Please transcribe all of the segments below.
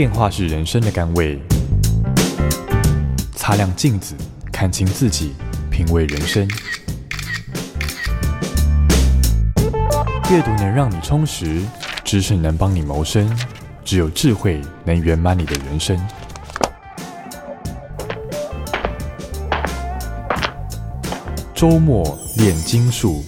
变化是人生的甘味。擦亮镜子，看清自己，品味人生。阅读能让你充实，知识能帮你谋生，只有智慧能圆满你的人生。周末练金术。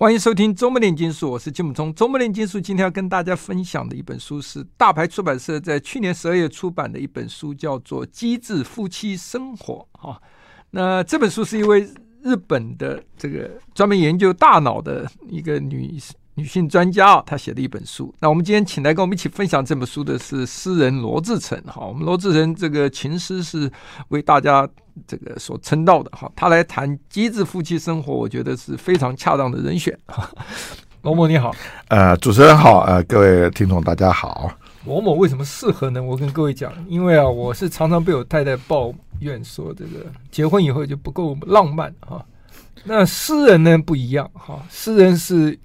欢迎收听《周末炼金术》，我是金木聪。《周末炼金术》今天要跟大家分享的一本书是大牌出版社在去年十二月出版的一本书，叫做《机智夫妻生活》哈。那这本书是一位日本的这个专门研究大脑的一个女女性专家啊，她写的一本书。那我们今天请来跟我们一起分享这本书的是诗人罗志成哈。我们罗志成这个情诗是为大家。这个所称道的哈，他来谈机智夫妻生活，我觉得是非常恰当的人选。罗某你好，呃，主持人好，呃，各位听众大家好。罗某为什么适合呢？我跟各位讲，因为啊，我是常常被我太太抱怨说，这个结婚以后就不够浪漫哈。那诗人呢不一样哈，诗人是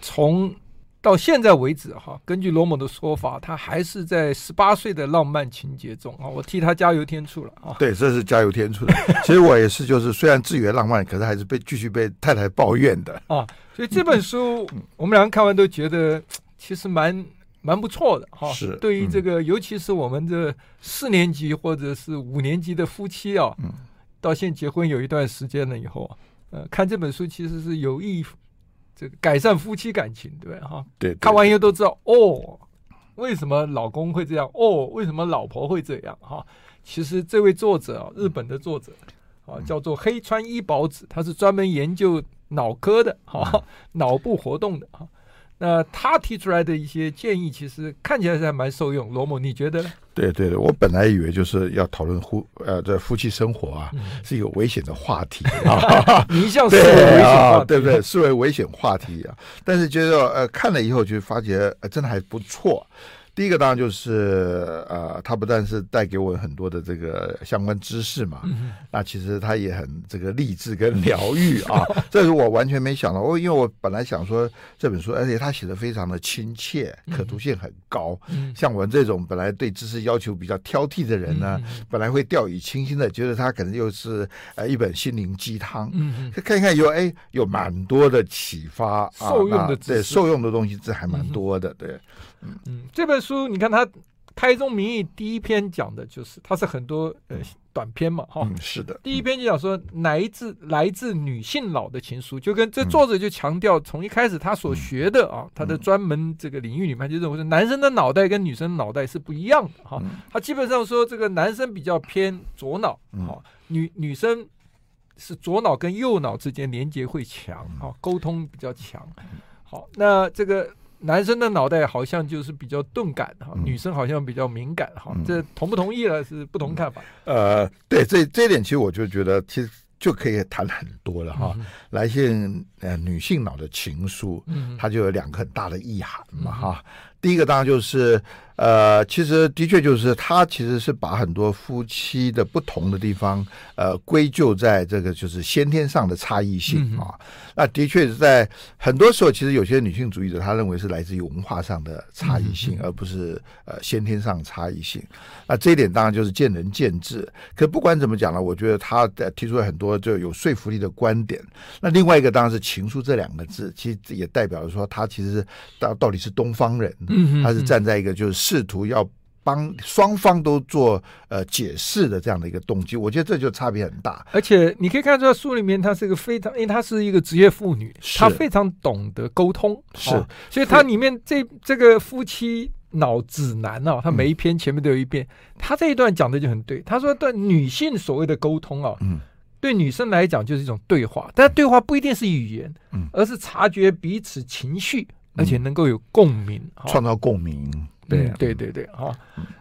从。到现在为止，哈，根据罗某的说法，他还是在十八岁的浪漫情节中啊，我替他加油添醋了啊。对，这是加油添醋的。其实我也是，就是虽然自以为浪漫，可是还是被继续被太太抱怨的啊。所以这本书我们两个看完都觉得其实蛮蛮不错的哈。是，对于这个，尤其是我们这四年级或者是五年级的夫妻啊，嗯到现在结婚有一段时间了以后，呃，看这本书其实是有益。这个改善夫妻感情，对哈？对，看完以后都知道哦，为什么老公会这样？哦，为什么老婆会这样？哈，其实这位作者啊，日本的作者啊，叫做黑川一保子，他是专门研究脑科的，哈，脑部活动的，哈。那他提出来的一些建议，其实看起来是还蛮受用。罗某，你觉得呢？对对对，我本来以为就是要讨论夫呃这夫妻生活啊，嗯、是一个危险的话题啊，你一向视为危险话题，对不对？视为危险话题啊，但是觉得呃看了以后就发觉呃真的还不错。第一个当然就是呃，他不但是带给我很多的这个相关知识嘛，嗯、那其实他也很这个励志跟疗愈啊，这是我完全没想到。我因为我本来想说这本书，而且他写的非常的亲切，可读性很高。嗯、像我们这种本来对知识要求比较挑剔的人呢，嗯、本来会掉以轻心的，觉得他可能又是呃一本心灵鸡汤。嗯，看一看有哎有蛮多的启发，受用的，对受用的东西这还蛮多的，对。嗯。嗯，这本书你看它开宗明义，第一篇讲的就是它是很多呃短篇嘛，哈、嗯，是的。第一篇就讲说来自来自女性脑的情书，就跟这作者就强调，从一开始他所学的啊，他的专门这个领域里面就认为是男生的脑袋跟女生的脑袋是不一样的哈。他基本上说这个男生比较偏左脑，哈，女女生是左脑跟右脑之间连接会强，啊，沟通比较强。好，那这个。男生的脑袋好像就是比较钝感哈，嗯、女生好像比较敏感哈，嗯、这同不同意了是不同看法。呃，对，这这一点其实我就觉得其实就可以谈很多了哈。嗯、来信呃女性脑的情书，嗯、它就有两个很大的意涵嘛哈。嗯、第一个当然就是。呃，其实的确就是他其实是把很多夫妻的不同的地方，呃，归咎在这个就是先天上的差异性啊。嗯、那的确是在很多时候，其实有些女性主义者他认为是来自于文化上的差异性，嗯、而不是呃先天上差异性。那这一点当然就是见仁见智。可不管怎么讲呢，我觉得他提出了很多就有说服力的观点。那另外一个当然是“情书”这两个字，其实也代表了说他其实到到底是东方人，他是站在一个就是。试图要帮双方都做呃解释的这样的一个动机，我觉得这就差别很大。而且你可以看出来书里面，她是一个非常，因为她是一个职业妇女，她是非常懂得沟通，是，哦、所以她里面这这个夫妻脑指南啊，她每一篇前面都有一遍，她、嗯、这一段讲的就很对。她说，对女性所谓的沟通啊，嗯，对女生来讲就是一种对话，但对话不一定是语言，嗯，而是察觉彼此情绪，而且能够有共鸣，创造共鸣。对、嗯、对对对，好，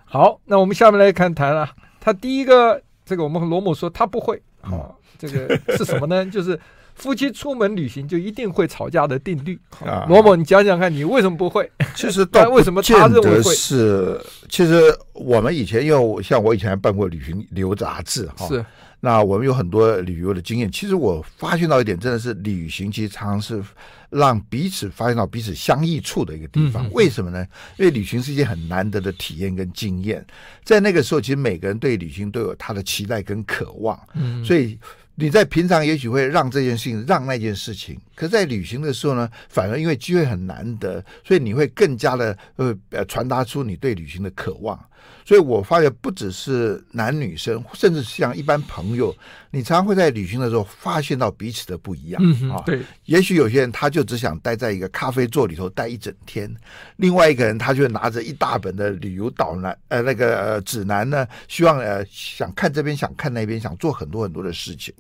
好，那我们下面来看谈啊，他第一个这个我们和罗某说他不会，好，这个是什么呢？就是夫妻出门旅行就一定会吵架的定律。啊，罗某，你讲讲看你为什么不会？其实到 为什么他认为会？是，其实我们以前因为像我以前办过旅行旅游杂志哈，是。那我们有很多旅游的经验。其实我发现到一点，真的是旅行其实常常是让彼此发现到彼此相异处的一个地方。嗯、为什么呢？因为旅行是一件很难得的体验跟经验。在那个时候，其实每个人对旅行都有他的期待跟渴望。嗯，所以。你在平常也许会让这件事情，让那件事情，可在旅行的时候呢，反而因为机会很难得，所以你会更加的呃呃传达出你对旅行的渴望。所以我发觉不只是男女生，甚至像一般朋友，你常常会在旅行的时候发现到彼此的不一样。嗯啊，对。也许有些人他就只想待在一个咖啡座里头待一整天，另外一个人他就拿着一大本的旅游导览呃那个呃指南呢，希望呃想看这边想看那边，想做很多很多的事情。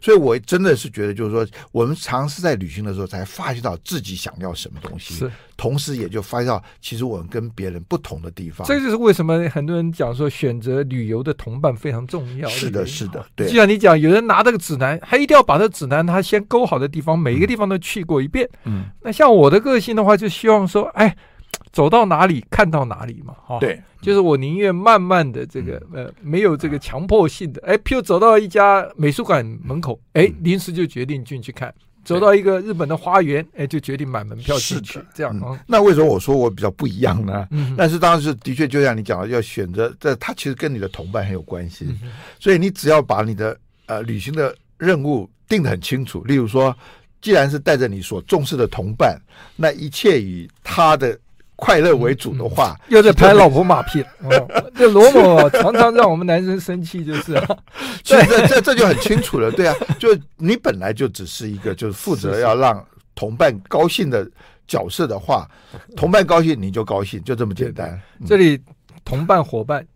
所以我真的是觉得，就是说我们尝试在旅行的时候才发现到自己想要什么东西，是，同时也就发现到其实我们跟别人不同的地方。这就是为什么很多人讲说选择旅游的同伴非常重要。是的，是的，对。就像你讲，有人拿这个指南，他一定要把这指南他先勾好的地方，每一个地方都去过一遍。嗯，那像我的个性的话，就希望说，哎。走到哪里看到哪里嘛，哈，对，就是我宁愿慢慢的这个呃，没有这个强迫性的，哎，譬如走到一家美术馆门口，哎，临时就决定进去看；走到一个日本的花园，哎，就决定买门票进去，这样、嗯。那为什么我说我比较不一样呢？嗯、但是当时的确就像你讲的，要选择，这它其实跟你的同伴很有关系，嗯、所以你只要把你的呃旅行的任务定得很清楚，例如说，既然是带着你所重视的同伴，那一切以他的。快乐为主的话，又在拍老婆马屁。哦这罗某常常让我们男生生气，就是、啊，这这这就很清楚了，对啊，就你本来就只是一个就是负责要让同伴高兴的角色的话，同伴高兴你就高兴，就这么简单。这里同伴伙伴。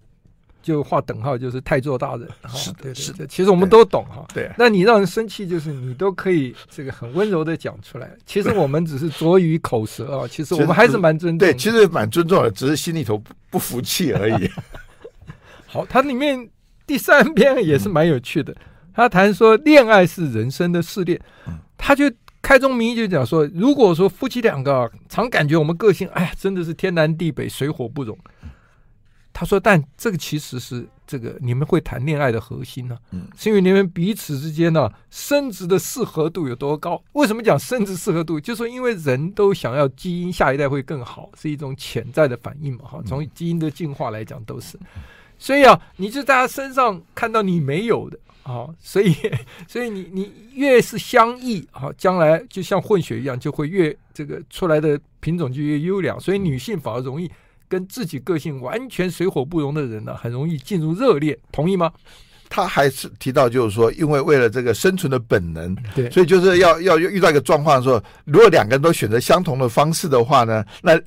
就画等号，就是太做大人。是的，是的。其实我们都懂哈。对。那你让人生气，就是你都可以这个很温柔的讲出来。其实我们只是拙于口舌啊。其实我们还是蛮尊重。对，其实蛮尊重的，只是心里头不不服气而已。好，它里面第三篇也是蛮有趣的。他谈说，恋爱是人生的试炼。他就开宗明义就讲说，如果说夫妻两个常感觉我们个性，哎呀，真的是天南地北，水火不容。他说：“但这个其实是这个你们会谈恋爱的核心呢、啊，嗯，是因为你们彼此之间呢、啊，生殖的适合度有多高？为什么讲生殖适合度？就是说因为人都想要基因下一代会更好，是一种潜在的反应嘛，哈，从基因的进化来讲都是。所以啊，你就在他身上看到你没有的啊，所以所以你你越是相异啊，将来就像混血一样，就会越这个出来的品种就越优良，所以女性反而容易。”跟自己个性完全水火不容的人呢，很容易进入热恋，同意吗？他还是提到，就是说，因为为了这个生存的本能，对，所以就是要要遇到一个状况，的时候如果两个人都选择相同的方式的话呢，那。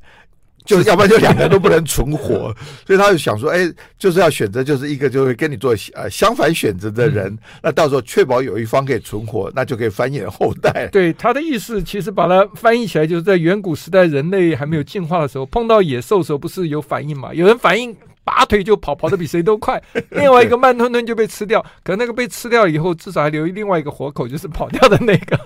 就是要不然就两个人都不能存活，所以他就想说，哎，就是要选择就是一个就会跟你做呃相反选择的人，嗯，那到时候确保有一方可以存活，那就可以繁衍后代。对，他的意思其实把它翻译起来，就是在远古时代人类还没有进化的时候，碰到野兽的时候不是有反应嘛？有人反应。拔腿就跑，跑得比谁都快。另外一个慢吞吞就被吃掉，可那个被吃掉以后，至少还留另外一个活口，就是跑掉的那个。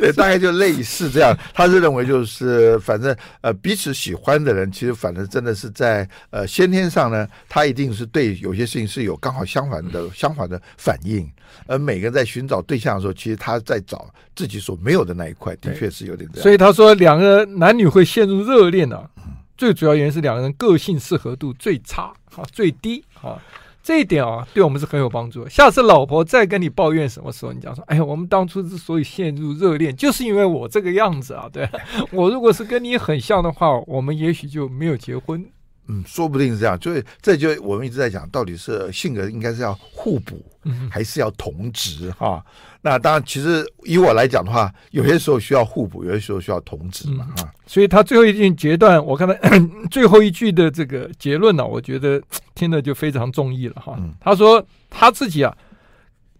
对，大概就类似这样。他是认为就是，反正呃彼此喜欢的人，其实反正真的是在呃先天上呢，他一定是对有些事情是有刚好相反的相反的反应。而每个人在寻找对象的时候，其实他在找自己所没有的那一块，的确是有点这样。所以他说，两个男女会陷入热恋啊。最主要原因是两个人个性适合度最差啊，最低啊，这一点啊，对我们是很有帮助。下次老婆再跟你抱怨什么时候，你讲说，哎呀，我们当初之所以陷入热恋，就是因为我这个样子啊，对，我如果是跟你很像的话，我们也许就没有结婚。嗯，说不定是这样，所以这就我们一直在讲，到底是性格应该是要互补，还是要同质哈？那当然，其实以我来讲的话，有些时候需要互补，有些时候需要同质嘛啊。所以他最后一句截断，我看到 最后一句的这个结论呢、啊，我觉得听了就非常中意了哈。他说他自己啊，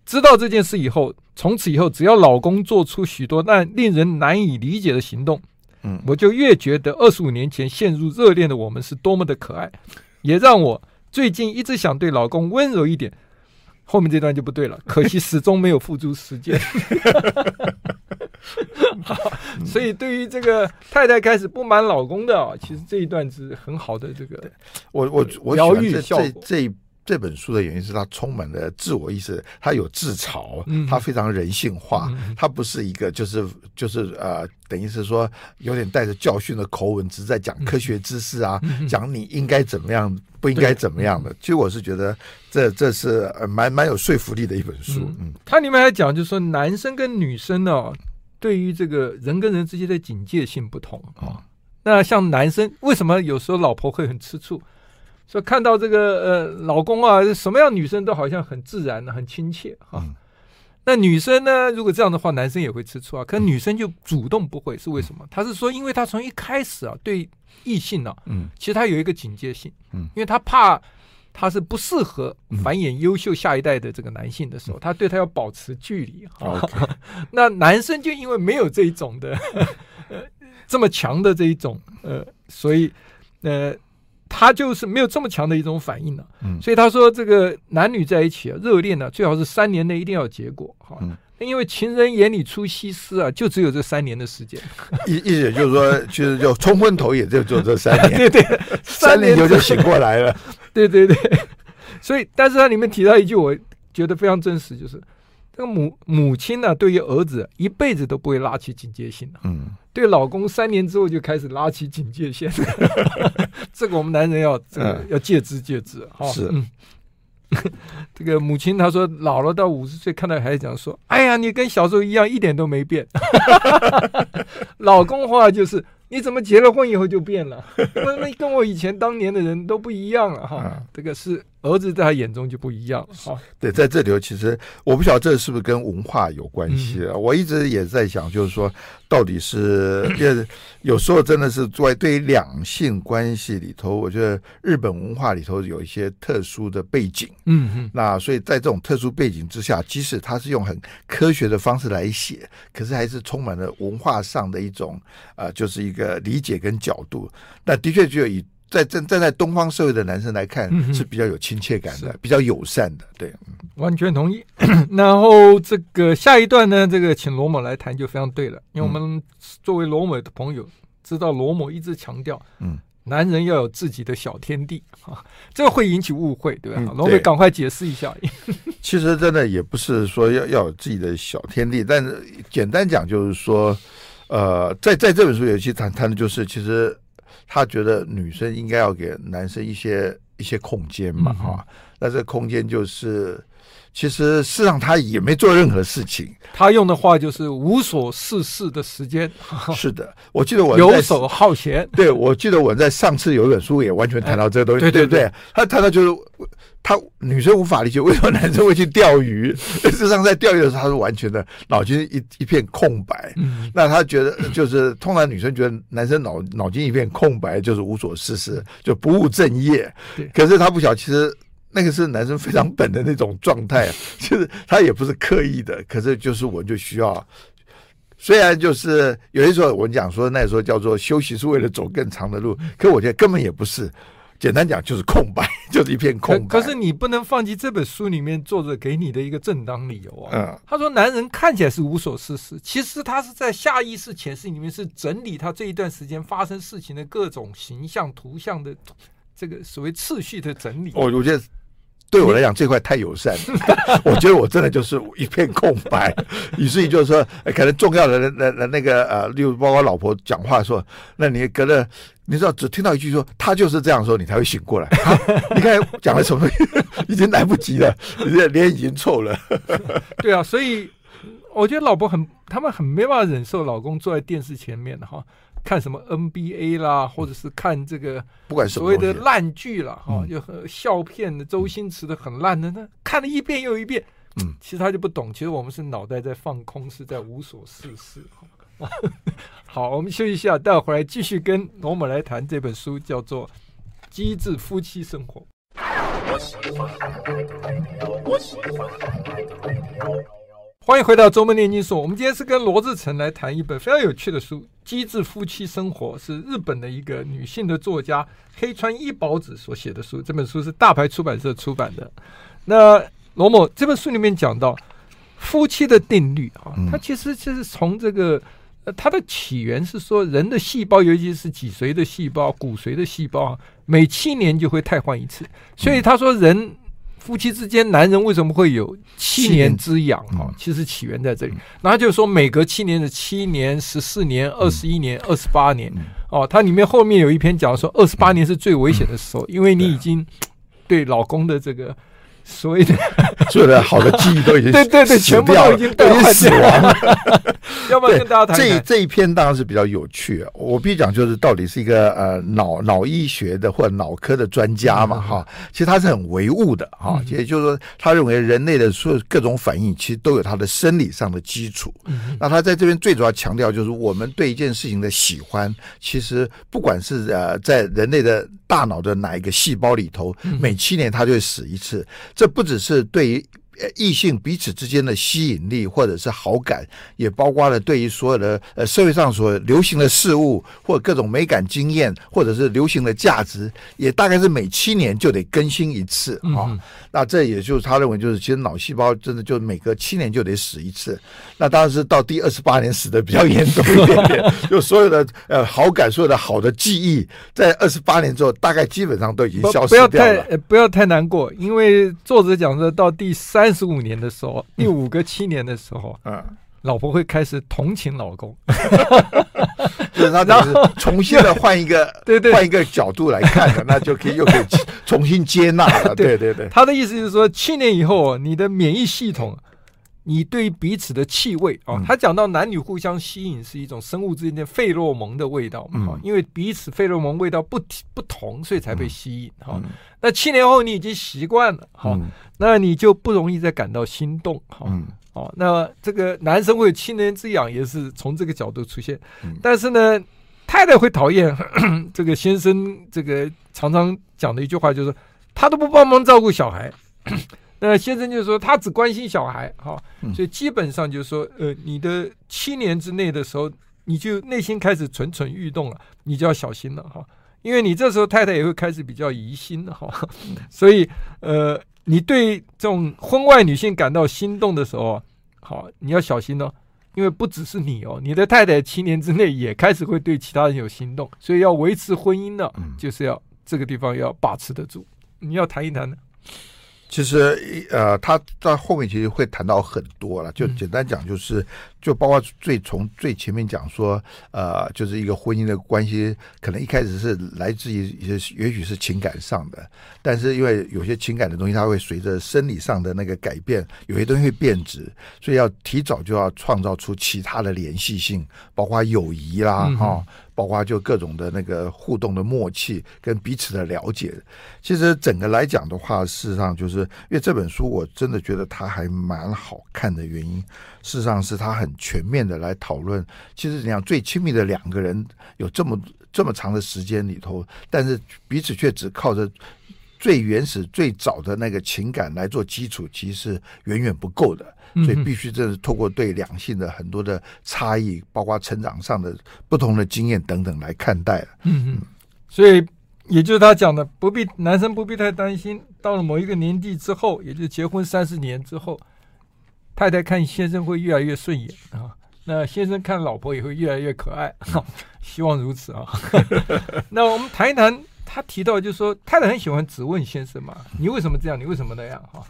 知道这件事以后，从此以后，只要老公做出许多那令人难以理解的行动。嗯，我就越觉得二十五年前陷入热恋的我们是多么的可爱，也让我最近一直想对老公温柔一点。后面这段就不对了，可 惜始终没有付诸实践。好，所以对于这个太太开始不满老公的啊，其实这一段是很好的这个，我我我疗愈效果。这这这本书的原因是它充满了自我意识，它有自嘲，它非常人性化，它不是一个就是就是呃，等于是说有点带着教训的口吻，只是在讲科学知识啊，讲你应该怎么样，不应该怎么样的。其实我是觉得这这是蛮蛮有说服力的一本书。嗯，它里面还讲，就是说男生跟女生呢，对于这个人跟人之间的警戒性不同啊。那像男生为什么有时候老婆会很吃醋？说看到这个呃老公啊，什么样女生都好像很自然的、很亲切哈。嗯、那女生呢，如果这样的话，男生也会吃醋啊。可女生就主动不会，是为什么？她是说，因为她从一开始啊，对异性呢、啊，嗯，其实她有一个警戒性，嗯，因为她怕她是不适合繁衍优秀下一代的这个男性的时候，她、对他要保持距离哈。那男生就因为没有这一种的呃这么强的这一种呃，所以呃。他就是没有这么强的一种反应了，嗯，所以他说这个男女在一起啊，热恋呢，最好是三年内一定要有结果，哈，嗯，因为情人眼里出西施啊，就只有这三年的时间，意意思就是说，其实就冲昏头也就做这三年，对 对，三年以后就醒过来了，对对对，所以，但是他里面提到一句，我觉得非常真实，就是。这个母母亲呢，对于儿子一辈子都不会拉起警戒线的。嗯，对老公三年之后就开始拉起警戒线。这个我们男人要这个要戒之戒之。哈，是。嗯，这个母亲她说，老了到五十岁，看到孩子讲说：“哎呀，你跟小时候一样，一点都没变。”老公话就是。你怎么结了婚以后就变了？那那跟我以前当年的人都不一样了哈。嗯、这个是儿子在他眼中就不一样好。对，在这里头其实我不晓得这是不是跟文化有关系啊？嗯、我一直也在想，就是说到底是，有时候真的是在对于两性关系里头，我觉得日本文化里头有一些特殊的背景。嗯嗯。那所以在这种特殊背景之下，即使他是用很科学的方式来写，可是还是充满了文化上的一种啊、呃，就是一个。个理解跟角度，那的确只有以在站站在东方社会的男生来看是比较有亲切感的，比较友善的。对，完全同意。然后这个下一段呢，这个请罗某来谈就非常对了，因为我们作为罗某的朋友，知道罗某一直强调，嗯，男人要有自己的小天地啊，这个会引起误会，对吧？罗某赶快解释一下。其实真的也不是说要要有自己的小天地，但是简单讲就是说。呃，在在这本书里，其实谈谈的就是，其实他觉得女生应该要给男生一些一些空间嘛，哈。那这空间就是，其实事实上他也没做任何事情。他用的话就是无所事事的时间。是的，我记得我游手好闲。对，我记得我在上次有一本书也完全谈到这个东西，哎、对对对，对，他谈到就是。他女生无法理解为什么男生会去钓鱼。事实上，在钓鱼的时候，他是完全的脑筋一一片空白。嗯，那他觉得就是，通常女生觉得男生脑脑筋一片空白就是无所事事，就不务正业。对，可是他不晓，其实那个是男生非常本的那种状态。啊，就是他也不是刻意的，可是就是我就需要。虽然就是有些时候我讲说，那时候叫做休息是为了走更长的路，可我觉得根本也不是。简单讲就是空白，就是一片空白。可，可是你不能放弃这本书里面作者给你的一个正当理由啊。嗯，他说男人看起来是无所事事，其实他是在下意识潜意识里面是整理他这一段时间发生事情的各种形象图像的这个所谓次序的整理。哦我觉得。对我来讲，这块太友善了。我觉得我真的就是一片空白，以至于就是说，可能重要的那那那个呃，例如包括老婆讲话说，那你隔了，你知道只听到一句说他就是这样说，你才会醒过来。你看讲了什么，已经来不及了，脸已经臭了。对啊，所以我觉得老婆很，他们很没办法忍受老公坐在电视前面的哈。看什么 NBA 啦，或者是看这个不管所谓的烂剧啦，哈，就笑片的周星驰的很烂的，那看了一遍又一遍，嗯，其实他就不懂，其实我们是脑袋在放空，是在无所事事。好，我们休息一下，待会儿来继续跟罗某来谈这本书，叫做《机智夫妻生活》。欢迎回到周末炼金术。我们今天是跟罗志成来谈一本非常有趣的书《机智夫妻生活》，是日本的一个女性的作家黑川一保子所写的书。这本书是大牌出版社出版的。那罗某这本书里面讲到夫妻的定律啊，它其实就是从这个呃，它的起源是说人的细胞，尤其是脊髓的细胞、骨髓的细胞，每七年就会汰换一次。所以他说人。夫妻之间，男人为什么会有七年之痒？啊，其实起源在这里。然后就是说，每隔七年的七年、十四年、二十一年、二十八年，哦，它里面后面有一篇讲说，二十八年是最危险的时候，因为你已经对老公的这个。所以，所有的好的记忆都已经对对对，全部都已经都已经死亡了。要不要跟大家谈谈？这这一篇当然是比较有趣。我必须讲，就是到底是一个呃脑脑医学的或者脑科的专家嘛哈。其实他是很唯物的哈，也就是说，他认为人类的所有各种反应其实都有他的生理上的基础。那他在这边最主要强调就是，我们对一件事情的喜欢，其实不管是呃在人类的大脑的哪一个细胞里头，每七年他就会死一次。这不只是对于。呃，异性彼此之间的吸引力或者是好感，也包括了对于所有的呃社会上所流行的事物或者各种美感经验，或者是流行的价值，也大概是每七年就得更新一次啊、哦。那这也就是他认为，就是其实脑细胞真的就每隔七年就得死一次。那当然是到第二十八年死的比较严重一点点，就所有的呃好感，所有的好的记忆，在二十八年之后，大概基本上都已经消失掉了。不，不要太不要太难过，因为作者讲的到第三。三十五年的时候，第五个七年的时候，嗯，老婆会开始同情老公，就是他然后重新的换一个，对对，换一个角度来看的，那就可以又可以重新接纳了。对对对，他的意思就是说，七年以后，你的免疫系统，你对彼此的气味啊，他讲到男女互相吸引是一种生物之间的费洛蒙的味道嘛，因为彼此费洛蒙味道不不同，所以才被吸引哈。那七年后你已经习惯了哈。那你就不容易再感到心动，哈、嗯，哦，那这个男生会有七年之痒，也是从这个角度出现。嗯、但是呢，太太会讨厌 这个先生，这个常常讲的一句话就是，他都不帮忙照顾小孩。那先生就说他只关心小孩，哈，所以基本上就是说，呃，你的七年之内的时候，你就内心开始蠢蠢欲动了，你就要小心了，哈，因为你这时候太太也会开始比较疑心，哈，所以，呃。你对这种婚外女性感到心动的时候，好，你要小心哦，因为不只是你哦，你的太太七年之内也开始会对其他人有心动，所以要维持婚姻呢，就是要这个地方要把持得住。你要谈一谈呢？其实，呃，他在后面其实会谈到很多了，就简单讲就是。就包括最从最前面讲说，呃，就是一个婚姻的关系，可能一开始是来自于也，也许是情感上的，但是因为有些情感的东西，它会随着生理上的那个改变，有些东西会变质，所以要提早就要创造出其他的联系性，包括友谊啦，哈、包括就各种的那个互动的默契跟彼此的了解。其实整个来讲的话，事实上就是因为这本书，我真的觉得它还蛮好看的原因。事实上是它很全面的来讨论，其实你想最亲密的两个人有这么这么长的时间里头，但是彼此却只靠着最原始最早的那个情感来做基础，其实是远远不够的，所以必须这是透过对两性的很多的差异，包括成长上的不同的经验等等来看待。嗯嗯，所以也就是他讲的，不必男生不必太担心，到了某一个年纪之后，也就是结婚三十年之后。太太看先生会越来越顺眼啊，那先生看老婆也会越来越可爱，希望如此啊。那我们谈一谈，他提到就是说，太太很喜欢质问先生嘛，你为什么这样？你为什么那样？哈，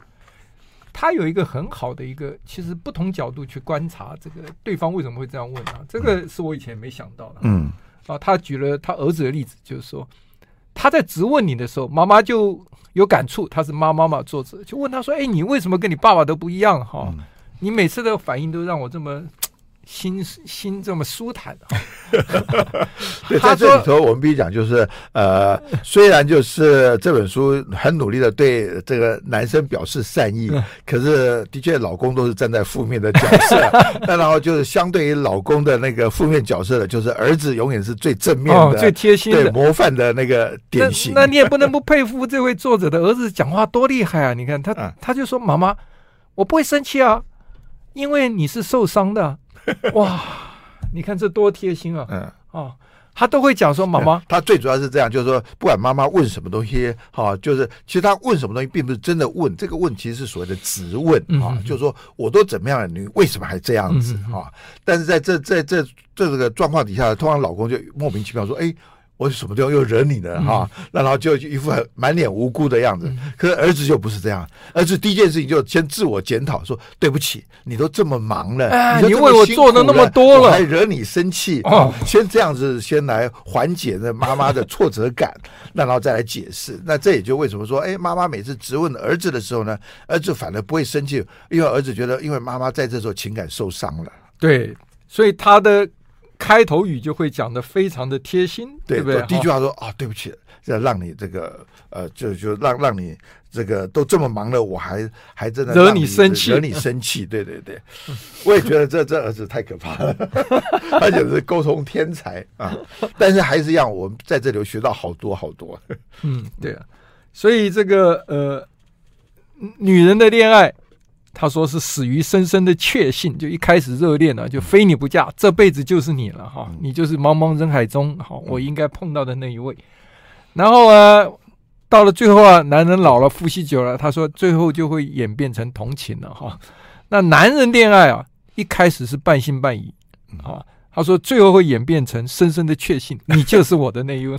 他有一个很好的一个，其实不同角度去观察这个对方为什么会这样问啊，这个是我以前没想到的。嗯，啊，他举了他儿子的例子，就是说他在质问你的时候，妈妈就有感触，他是妈妈嘛，作者就问他说：“哎，你为什么跟你爸爸都不一样？”哈。你每次的反应都让我这么心心这么舒坦啊！对，在这里头我们必须讲，就是呃，虽然就是这本书很努力的对这个男生表示善意，可是的确老公都是站在负面的角色。那然后就是相对于老公的那个负面角色的，就是儿子永远是最正面的、最贴心的、模范的那个典型。那你也不能不佩服这位作者的儿子讲话多厉害啊！你看他，他就说：“妈妈，我不会生气啊。”因为你是受伤的，哇！你看这多贴心啊！嗯，哦，他都会讲说妈妈，他最主要是这样，就是说不管妈妈问什么东西，哈，就是其实他问什么东西，并不是真的问，这个问其实是所谓的质问啊，就是说我都怎么样了，你为什么还这样子啊？但是在这在这这个状况底下，通常老公就莫名其妙说，哎。我什么地方又惹你了哈？那、嗯、然后就一副很满脸无辜的样子。可是儿子就不是这样，儿子第一件事情就先自我检讨，说对不起，你都这么忙了，哎、你，你为我做的那么多了，我还惹你生气哦。先这样子，先来缓解那妈妈的挫折感，那 然后再来解释。那这也就为什么说，哎，妈妈每次质问儿子的时候呢，儿子反而不会生气，因为儿子觉得，因为妈妈在这时候情感受伤了。对，所以他的。开头语就会讲的非常的贴心，对，对不对？第一句话说啊，对不起，这让你这个呃，就就让让你这个都这么忙了，我还还真的惹你生气，惹你生气，对对对，我也觉得这这儿子太可怕了，他就是沟通天才啊，但是还是让我们在这里学到好多好多。嗯，对啊，所以这个呃，女人的恋爱。他说是死于深深的确信，就一开始热恋了，就非你不嫁，这辈子就是你了哈，你就是茫茫人海中好我应该碰到的那一位。然后啊，到了最后啊，男人老了，夫妻久了，他说最后就会演变成同情了哈。那男人恋爱啊，一开始是半信半疑啊，他说最后会演变成深深的确信，你就是我的那一位。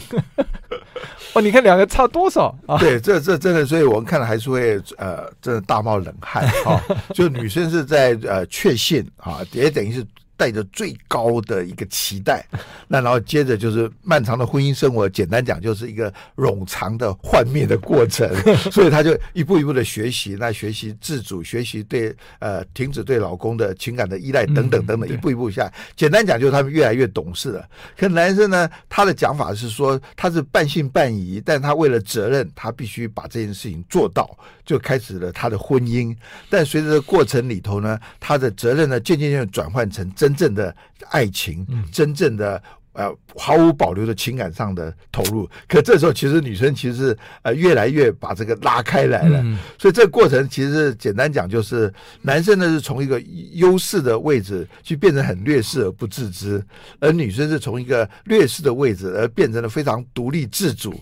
哦，你看两个差多少啊？对，这这真的，所以我们看了还是会呃，真的大冒冷汗啊！就女生是在呃确信啊，也等于是。带着最高的一个期待，那然后接着就是漫长的婚姻生活，简单讲就是一个冗长的幻灭的过程，所以他就一步一步的学习，那学习自主，学习对呃停止对老公的情感的依赖等等等等，一步一步下来，简单讲就是他们越来越懂事了。可男生呢，他的讲法是说他是半信半疑，但他为了责任，他必须把这件事情做到，就开始了他的婚姻。但随着过程里头呢，他的责任呢渐渐渐转换成真。真正的爱情，真正的呃毫无保留的情感上的投入，可这时候其实女生其实呃越来越把这个拉开来了，所以这个过程其实简单讲就是男生呢是从一个优势的位置去变成很劣势而不自知，而女生是从一个劣势的位置而变成了非常独立自主，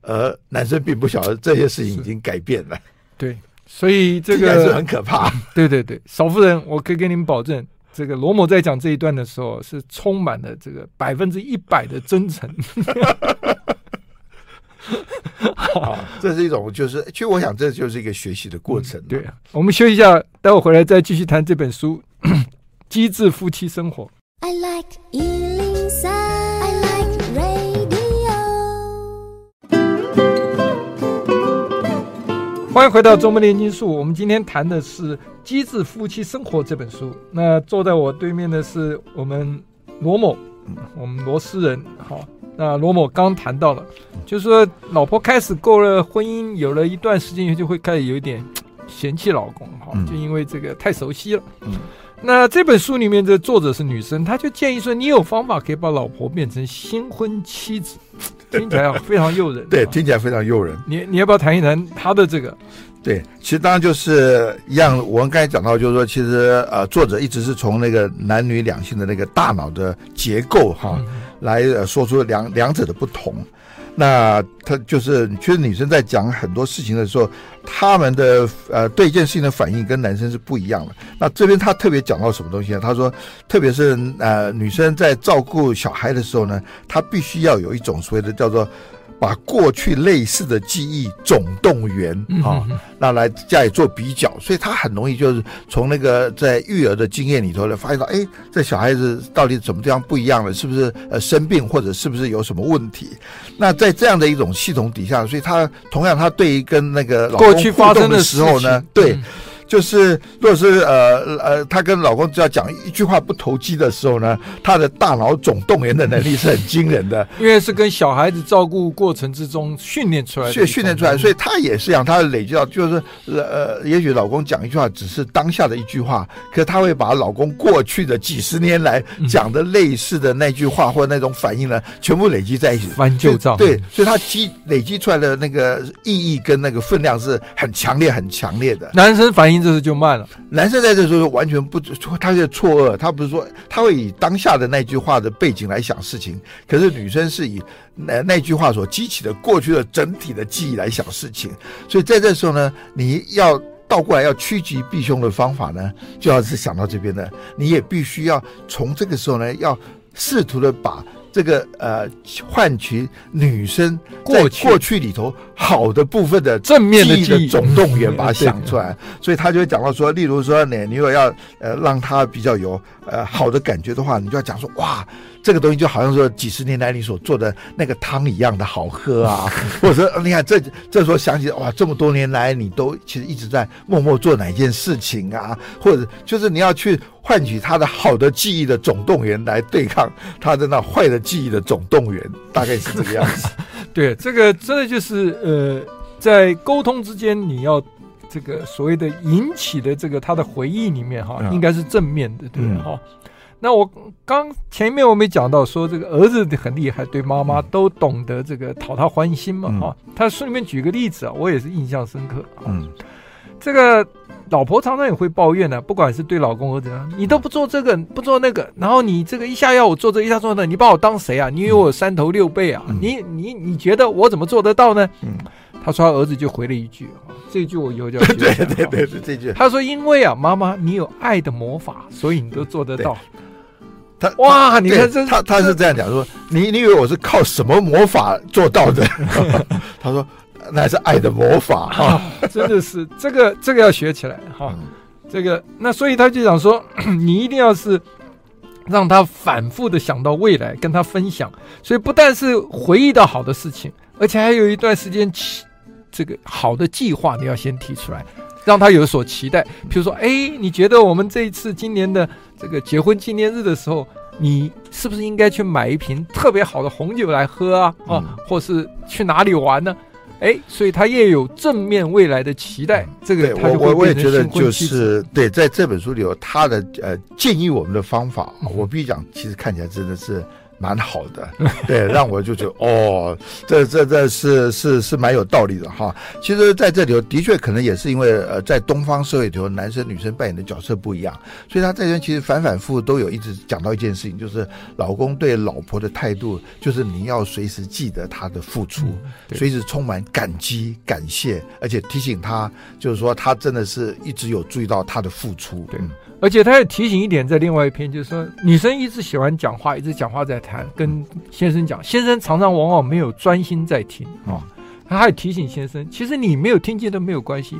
而男生并不晓得这些事情已经改变了。对，所以这个是很可怕。对对对，少夫人，我可以跟你们保证。这个罗某在讲这一段的时候，是充满了这个百分之一百的真诚。好，这是一种，就是其实我想，这就是一个学习的过程。嗯。对啊，我们休息一下，待会回来再继续谈这本书《机智夫妻生活》。I like 欢迎回到《周末炼金术》，我们今天谈的是《机智夫妻生活》这本书。那坐在我对面的是我们罗某，我们罗斯人。好，那罗某刚谈到了，就是说老婆开始过了婚姻，有了一段时间以后，就会开始有一点嫌弃老公，哈，就因为这个太熟悉了。嗯。那这本书里面的作者是女生，她就建议说：“你有方法可以把老婆变成新婚妻子，听起来非常诱人。”对，听起来非常诱人。你你要不要谈一谈他的这个？对，其实当然就是一样。我们刚才讲到，就是说，其实呃，作者一直是从那个男女两性的那个大脑的结构哈，嗯、来说出两两者的不同。那他就是，其实女生在讲很多事情的时候，她们的呃对一件事情的反应跟男生是不一样的。那这边他特别讲到什么东西呢？他说，特别是呃女生在照顾小孩的时候呢，她必须要有一种所谓的叫做。把过去类似的记忆总动员啊，那来加以做比较，所以他很容易就是从那个在育儿的经验里头来发现到，哎，这小孩子到底什么地方不一样了？是不是呃生病，或者是不是有什么问题？那在这样的一种系统底下，所以他同样他对于跟那个老公互动的时候呢，对。就是，如果是呃呃，她跟老公只要讲一句话不投机的时候呢，她的大脑总动员的能力是很惊人的，因为是跟小孩子照顾过程之中训练出来的，训训练出来，所以她也是一样，她累积到就是呃，也许老公讲一句话只是当下的一句话，可是她会把老公过去的几十年来讲的类似的那句话或那种反应呢，全部累积在一起，翻旧账。对，所以她积累积出来的那个意义跟那个分量是很强烈、很强烈的。男生反应。这时就慢了。男生在这时候完全不，他是错愕，他不是说他会以当下的那句话的背景来想事情，可是女生是以那那句话所激起的过去的整体的记忆来想事情，所以在这时候呢，你要倒过来要趋吉避凶的方法呢，就要是想到这边的，你也必须要从这个时候呢，要试图的把这个呃换取女生在过去里头好的部分的正面的记忆的总动员，把它想出来。所以他就会讲到说，例如说，你你如果要呃让他比较有呃好的感觉的话，你就要讲说，哇，这个东西就好像说几十年来你所做的那个汤一样的好喝啊，或者说你看这这时候想起哇，这么多年来你都其实一直在默默做哪件事情啊，或者就是你要去。换取他的好的记忆的总动员来对抗他的那坏的记忆的总动员，大概是这个样子。对，这个真的就是呃，在沟通之间，你要这个所谓的引起的这个他的回忆里面哈，应该是正面的，对哈。那我刚前面我没讲到说这个儿子很厉害，对妈妈都懂得这个讨他欢心嘛哈。他书里面举个例子啊，我也是印象深刻啊。嗯，这个。老婆常常也会抱怨呢、啊，不管是对老公或者怎样，你都不做这个，不做那个，然后你这个一下要我做这，一下做那，你把我当谁啊？你以为我三头六臂啊？嗯、你你你觉得我怎么做得到呢？嗯，他说他儿子就回了一句，这句我以后就要 学。对对对对，这句。他说：“因为啊，妈妈，你有爱的魔法，所以你都做得到。”他哇，你看这他他是这样讲说，你你以为我是靠什么魔法做到的？他说。那是爱的魔法哈、啊，真的是这个这个要学起来哈、啊。这个那所以他就想说，你一定要是让他反复的想到未来，跟他分享。所以不但是回忆到好的事情，而且还有一段时间期，这个好的计划你要先提出来，让他有所期待。比如说，哎，你觉得我们这一次今年的这个结婚纪念日的时候，你是不是应该去买一瓶特别好的红酒来喝啊？啊，或是去哪里玩呢？哎，所以他也有正面未来的期待，这个他就会我我也觉得就是对，在这本书里有他的呃建议我们的方法，我必须讲，其实看起来真的是。蛮好的，对，让我就觉得哦，这这这是是是蛮有道理的哈。其实在这里头，的确可能也是因为呃，在东方社会里头，男生女生扮演的角色不一样，所以他在这边其实反反复复都有一直讲到一件事情，就是老公对老婆的态度，就是你要随时记得他的付出，随时充满感激感谢，而且提醒他，就是说他真的是一直有注意到他的付出，对。而且他也提醒一点，在另外一篇就是说，女生一直喜欢讲话，一直讲话在谈，跟先生讲，先生常常往往没有专心在听啊。他还提醒先生，其实你没有听见都没有关系。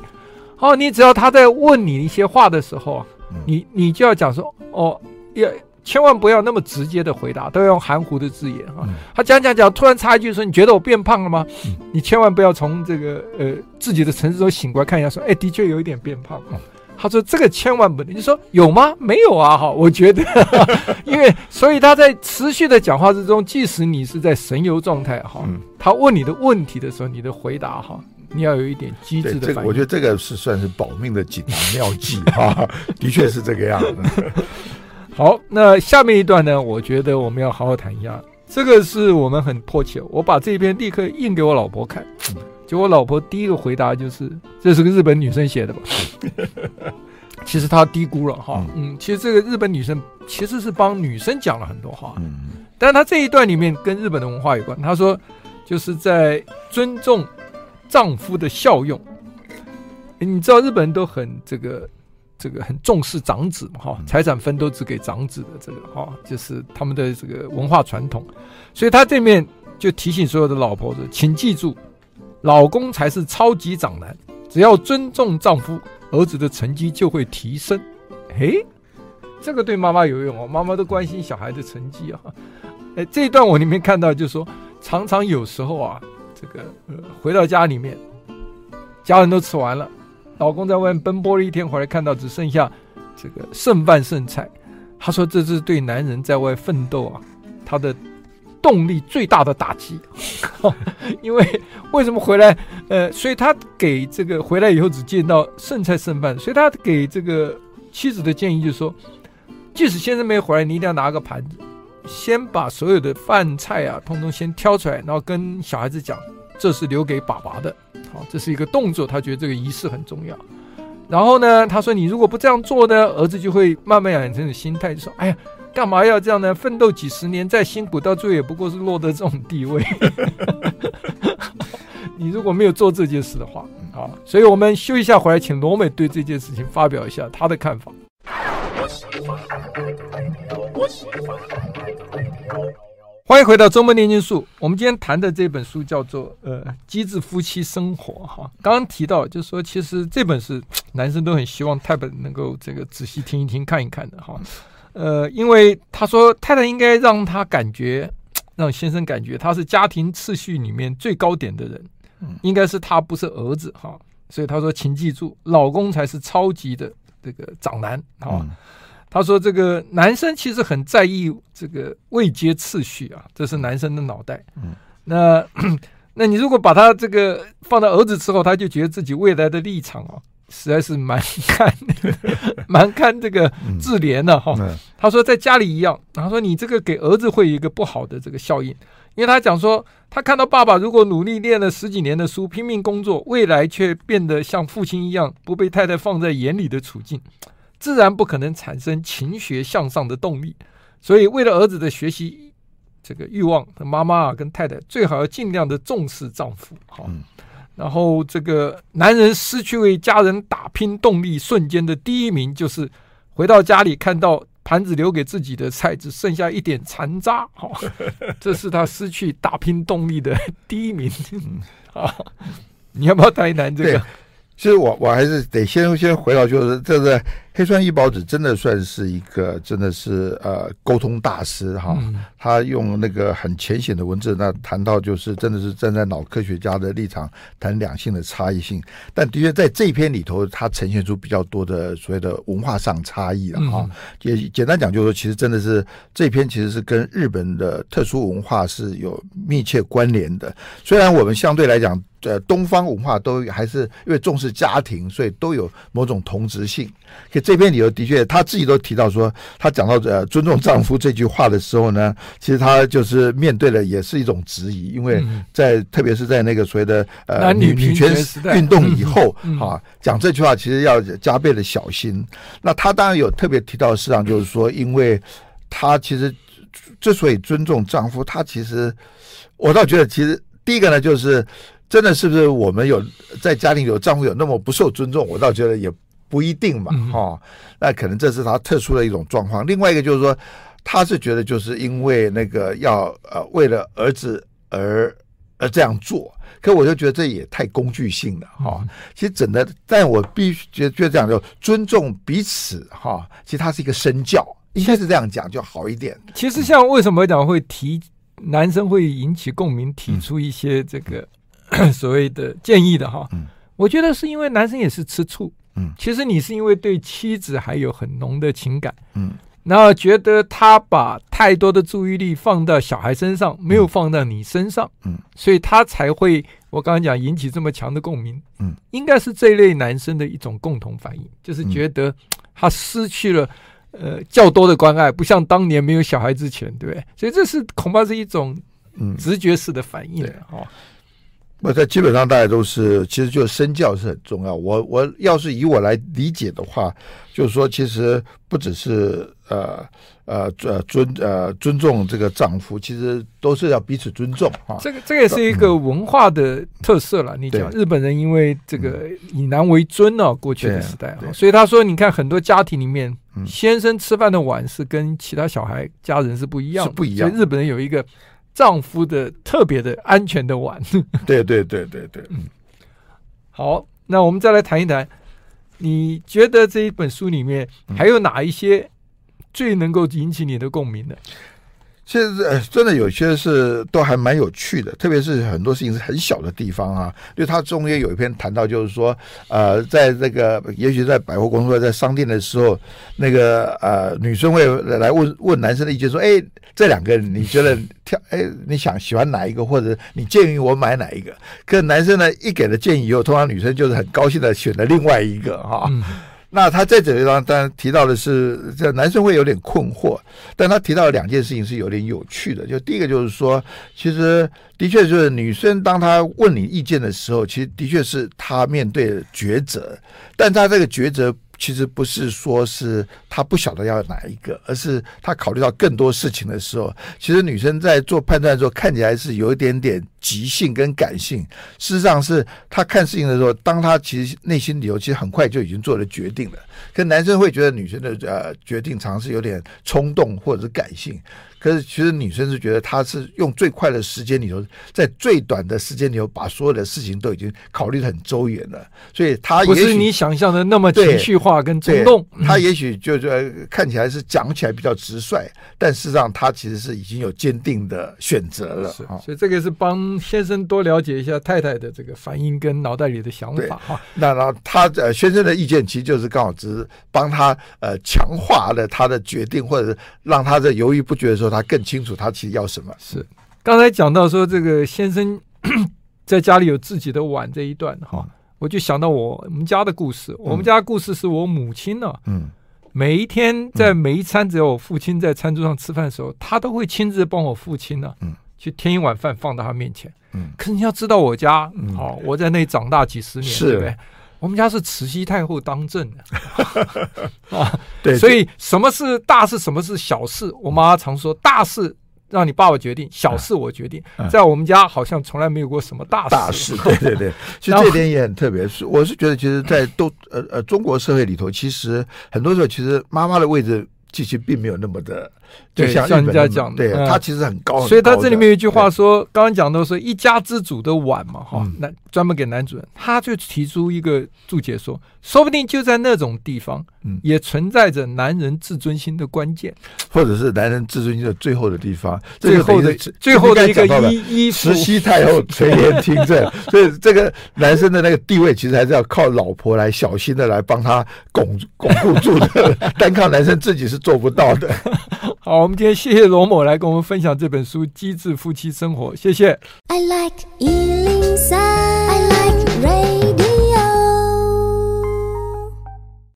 哦，你只要他在问你一些话的时候啊，你你就要讲说，哦，要千万不要那么直接的回答，都要用含糊的字眼啊。他讲讲讲，突然插一句说，你觉得我变胖了吗？你千万不要从这个呃自己的城市中醒过来看一下，说，哎，的确有一点变胖啊。他说：“这个千万不能。”你说有吗？没有啊！哈，我觉得，因为所以他在持续的讲话之中，即使你是在神游状态，哈，他问你的问题的时候，你的回答，哈，你要有一点机智的。这个我觉得这个是算是保命的锦囊妙计啊，的确是这个样子。好，那下面一段呢？我觉得我们要好好谈一下，这个是我们很迫切。我把这篇立刻印给我老婆看。就我老婆第一个回答就是：“这是个日本女生写的吧？” 其实她低估了哈，嗯，其实这个日本女生其实是帮女生讲了很多话，嗯，但是她这一段里面跟日本的文化有关。她说，就是在尊重丈夫的效用。你知道日本人都很这个这个很重视长子嘛哈，财产分都只给长子的这个哈，就是他们的这个文化传统。所以她这面就提醒所有的老婆子，请记住。老公才是超级长男，只要尊重丈夫，儿子的成绩就会提升。诶，这个对妈妈有用哦，妈妈都关心小孩的成绩啊。诶，这一段我里面看到，就说常常有时候啊，这个呃回到家里面，家人都吃完了，老公在外面奔波了一天回来，看到只剩下这个剩饭剩菜，他说这是对男人在外奋斗啊，他的。动力最大的打击，因为为什么回来？呃，所以他给这个回来以后只见到剩菜剩饭，所以他给这个妻子的建议就是说，即使先生没回来，你一定要拿个盘子，先把所有的饭菜啊，通通先挑出来，然后跟小孩子讲，这是留给爸爸的，好，这是一个动作，他觉得这个仪式很重要。然后呢，他说你如果不这样做呢，儿子就会慢慢养成的心态，就说，哎呀。干嘛要这样呢？奋斗几十年，再辛苦，到最后也不过是落得这种地位。你如果没有做这件事的话，啊，所以我们休息一下，回来请罗美对这件事情发表一下他的看法。欢迎回到周末炼金术。我们今天谈的这本书叫做《呃机智夫妻生活》哈。刚刚提到，就是说，其实这本是男生都很希望太本能够这个仔细听一听、看一看的哈。呃，因为他说太太应该让他感觉，让先生感觉他是家庭次序里面最高点的人，应该是他，不是儿子哈。所以他说，请记住，老公才是超级的这个长男啊。他说：“这个男生其实很在意这个位阶次序啊，这是男生的脑袋。嗯，那 那你如果把他这个放到儿子之后，他就觉得自己未来的立场啊，实在是蛮看 蛮看这个智联的哈。他说在家里一样，他说你这个给儿子会有一个不好的这个效应，因为他讲说他看到爸爸如果努力念了十几年的书，拼命工作，未来却变得像父亲一样不被太太放在眼里的处境。”自然不可能产生勤学向上的动力，所以为了儿子的学习这个欲望，妈妈啊跟太太最好要尽量的重视丈夫。好，然后这个男人失去为家人打拼动力瞬间的第一名，就是回到家里看到盘子留给自己的菜只剩下一点残渣，哦，这是他失去打拼动力的第一名。啊，你要不要谈一谈这个？其实我我还是得先先回到，就是这个黑川一保子真的算是一个真的是呃沟通大师哈，他用那个很浅显的文字，那谈到就是真的是站在脑科学家的立场谈两性的差异性，但的确在这一篇里头，他呈现出比较多的所谓的文化上差异了哈。也简单讲就是说，其实真的是这篇其实是跟日本的特殊文化是有密切关联的，虽然我们相对来讲。呃，东方文化都还是因为重视家庭，所以都有某种同质性。可这篇理由的确，他自己都提到说，他讲到呃尊重丈夫这句话的时候呢，其实他就是面对的也是一种质疑，因为在特别是在那个所谓的呃女女权运动以后，哈，讲这句话其实要加倍的小心。那他当然有特别提到，事实上就是说，因为他其实之所以尊重丈夫，他其实我倒觉得，其实第一个呢就是。真的是不是我们有在家庭有丈夫有那么不受尊重？我倒觉得也不一定嘛，哈、哦。那可能这是他特殊的一种状况。另外一个就是说，他是觉得就是因为那个要呃为了儿子而而这样做，可我就觉得这也太工具性了，哈、哦。其实整的，但我必须觉得觉得这样就尊重彼此，哈、哦。其实它是一个身教，应该是这样讲就好一点。其实像为什么讲会提男生会引起共鸣，提出一些这个。所谓的建议的哈，我觉得是因为男生也是吃醋，嗯，其实你是因为对妻子还有很浓的情感，嗯，然后觉得他把太多的注意力放到小孩身上，没有放到你身上，嗯，所以他才会我刚刚讲引起这么强的共鸣，嗯，应该是这一类男生的一种共同反应，就是觉得他失去了呃较多的关爱，不像当年没有小孩之前，对不对？所以这是恐怕是一种嗯。直觉式的反应，哈。那在基本上大家都是，其实就身教是很重要。我我要是以我来理解的话，就是说，其实不只是呃呃呃尊呃尊重这个丈夫，其实都是要彼此尊重啊。这个这个也是一个文化的特色了。嗯、你讲日本人因为这个以男为尊呢、啊，过去的时代啊，所以他说，你看很多家庭里面，先生吃饭的碗是跟其他小孩家人是不一样的，是不一样。所以日本人有一个。丈夫的特别的安全的碗，对对对对对，嗯，好，那我们再来谈一谈，你觉得这一本书里面还有哪一些最能够引起你的共鸣的？其实呃，真的有些是都还蛮有趣的，特别是很多事情是很小的地方啊。因为他中间有一篇谈到，就是说，呃，在这个也许在百货公司、在商店的时候，那个呃，女生会来问问男生的意见，说：“哎，这两个你觉得挑？哎，你想喜欢哪一个？或者你建议我买哪一个？”可男生呢，一给了建议以后，通常女生就是很高兴的选了另外一个哈。那他在这里当当然提到的是，这男生会有点困惑，但他提到两件事情是有点有趣的。就第一个就是说，其实的确就是女生当她问你意见的时候，其实的确是她面对抉择，但她这个抉择其实不是说是她不晓得要哪一个，而是她考虑到更多事情的时候，其实女生在做判断的时候看起来是有一点点急性跟感性，事实上是他看事情的时候，当他其实内心里头其实很快就已经做了决定了。可男生会觉得女生的呃决定常常是有点冲动或者是感性。可是，其实女生是觉得她是用最快的时间里头，在最短的时间里头，把所有的事情都已经考虑的很周远了。所以，她不是你想象的那么情绪化跟冲动。她 也许就是看起来是讲起来比较直率，但事实上，她其实是已经有坚定的选择了。是，所以这个是帮先生多了解一下太太的这个反应跟脑袋里的想法哈。那然后他呃先生的意见，其实就是刚好只是帮他呃强化了他的决定，或者是让他在犹豫不决的时候。他更清楚他其实要什么。是刚才讲到说这个先生 在家里有自己的碗这一段哈，我就想到我我们家的故事。我们家的故事是我母亲呢，嗯，每一天在每一餐，只要我父亲在餐桌上吃饭的时候，他都会亲自帮我父亲呢，嗯，去添一碗饭放到他面前。嗯，可是你要知道我家，哦，我在那里长大几十年，对不对？我们家是慈禧太后当政的 啊，对，所以什么是大事，什么是小事？我妈常说，大事让你爸爸决定，小事我决定。在我们家好像从来没有过什么大事。大事，对对对，其实这点也很特别。是，我是觉得，其实，在都呃呃中国社会里头，其实很多时候，其实妈妈的位置其实并没有那么的。就像人家讲的，对，他其实很高，所以他这里面有一句话说，刚刚讲到说一家之主的碗嘛，哈，那专门给男主人，他就提出一个注解说，说不定就在那种地方，嗯。也存在着男人自尊心的关键，或者是男人自尊心的最后的地方，最后的最后的一个依依慈禧太后垂帘听政，所以这个男生的那个地位其实还是要靠老婆来小心的来帮他巩巩固住的，单靠男生自己是做不到的。好，我们今天谢谢罗某来跟我们分享这本书《机智夫妻生活》，谢谢。I like 103, I like radio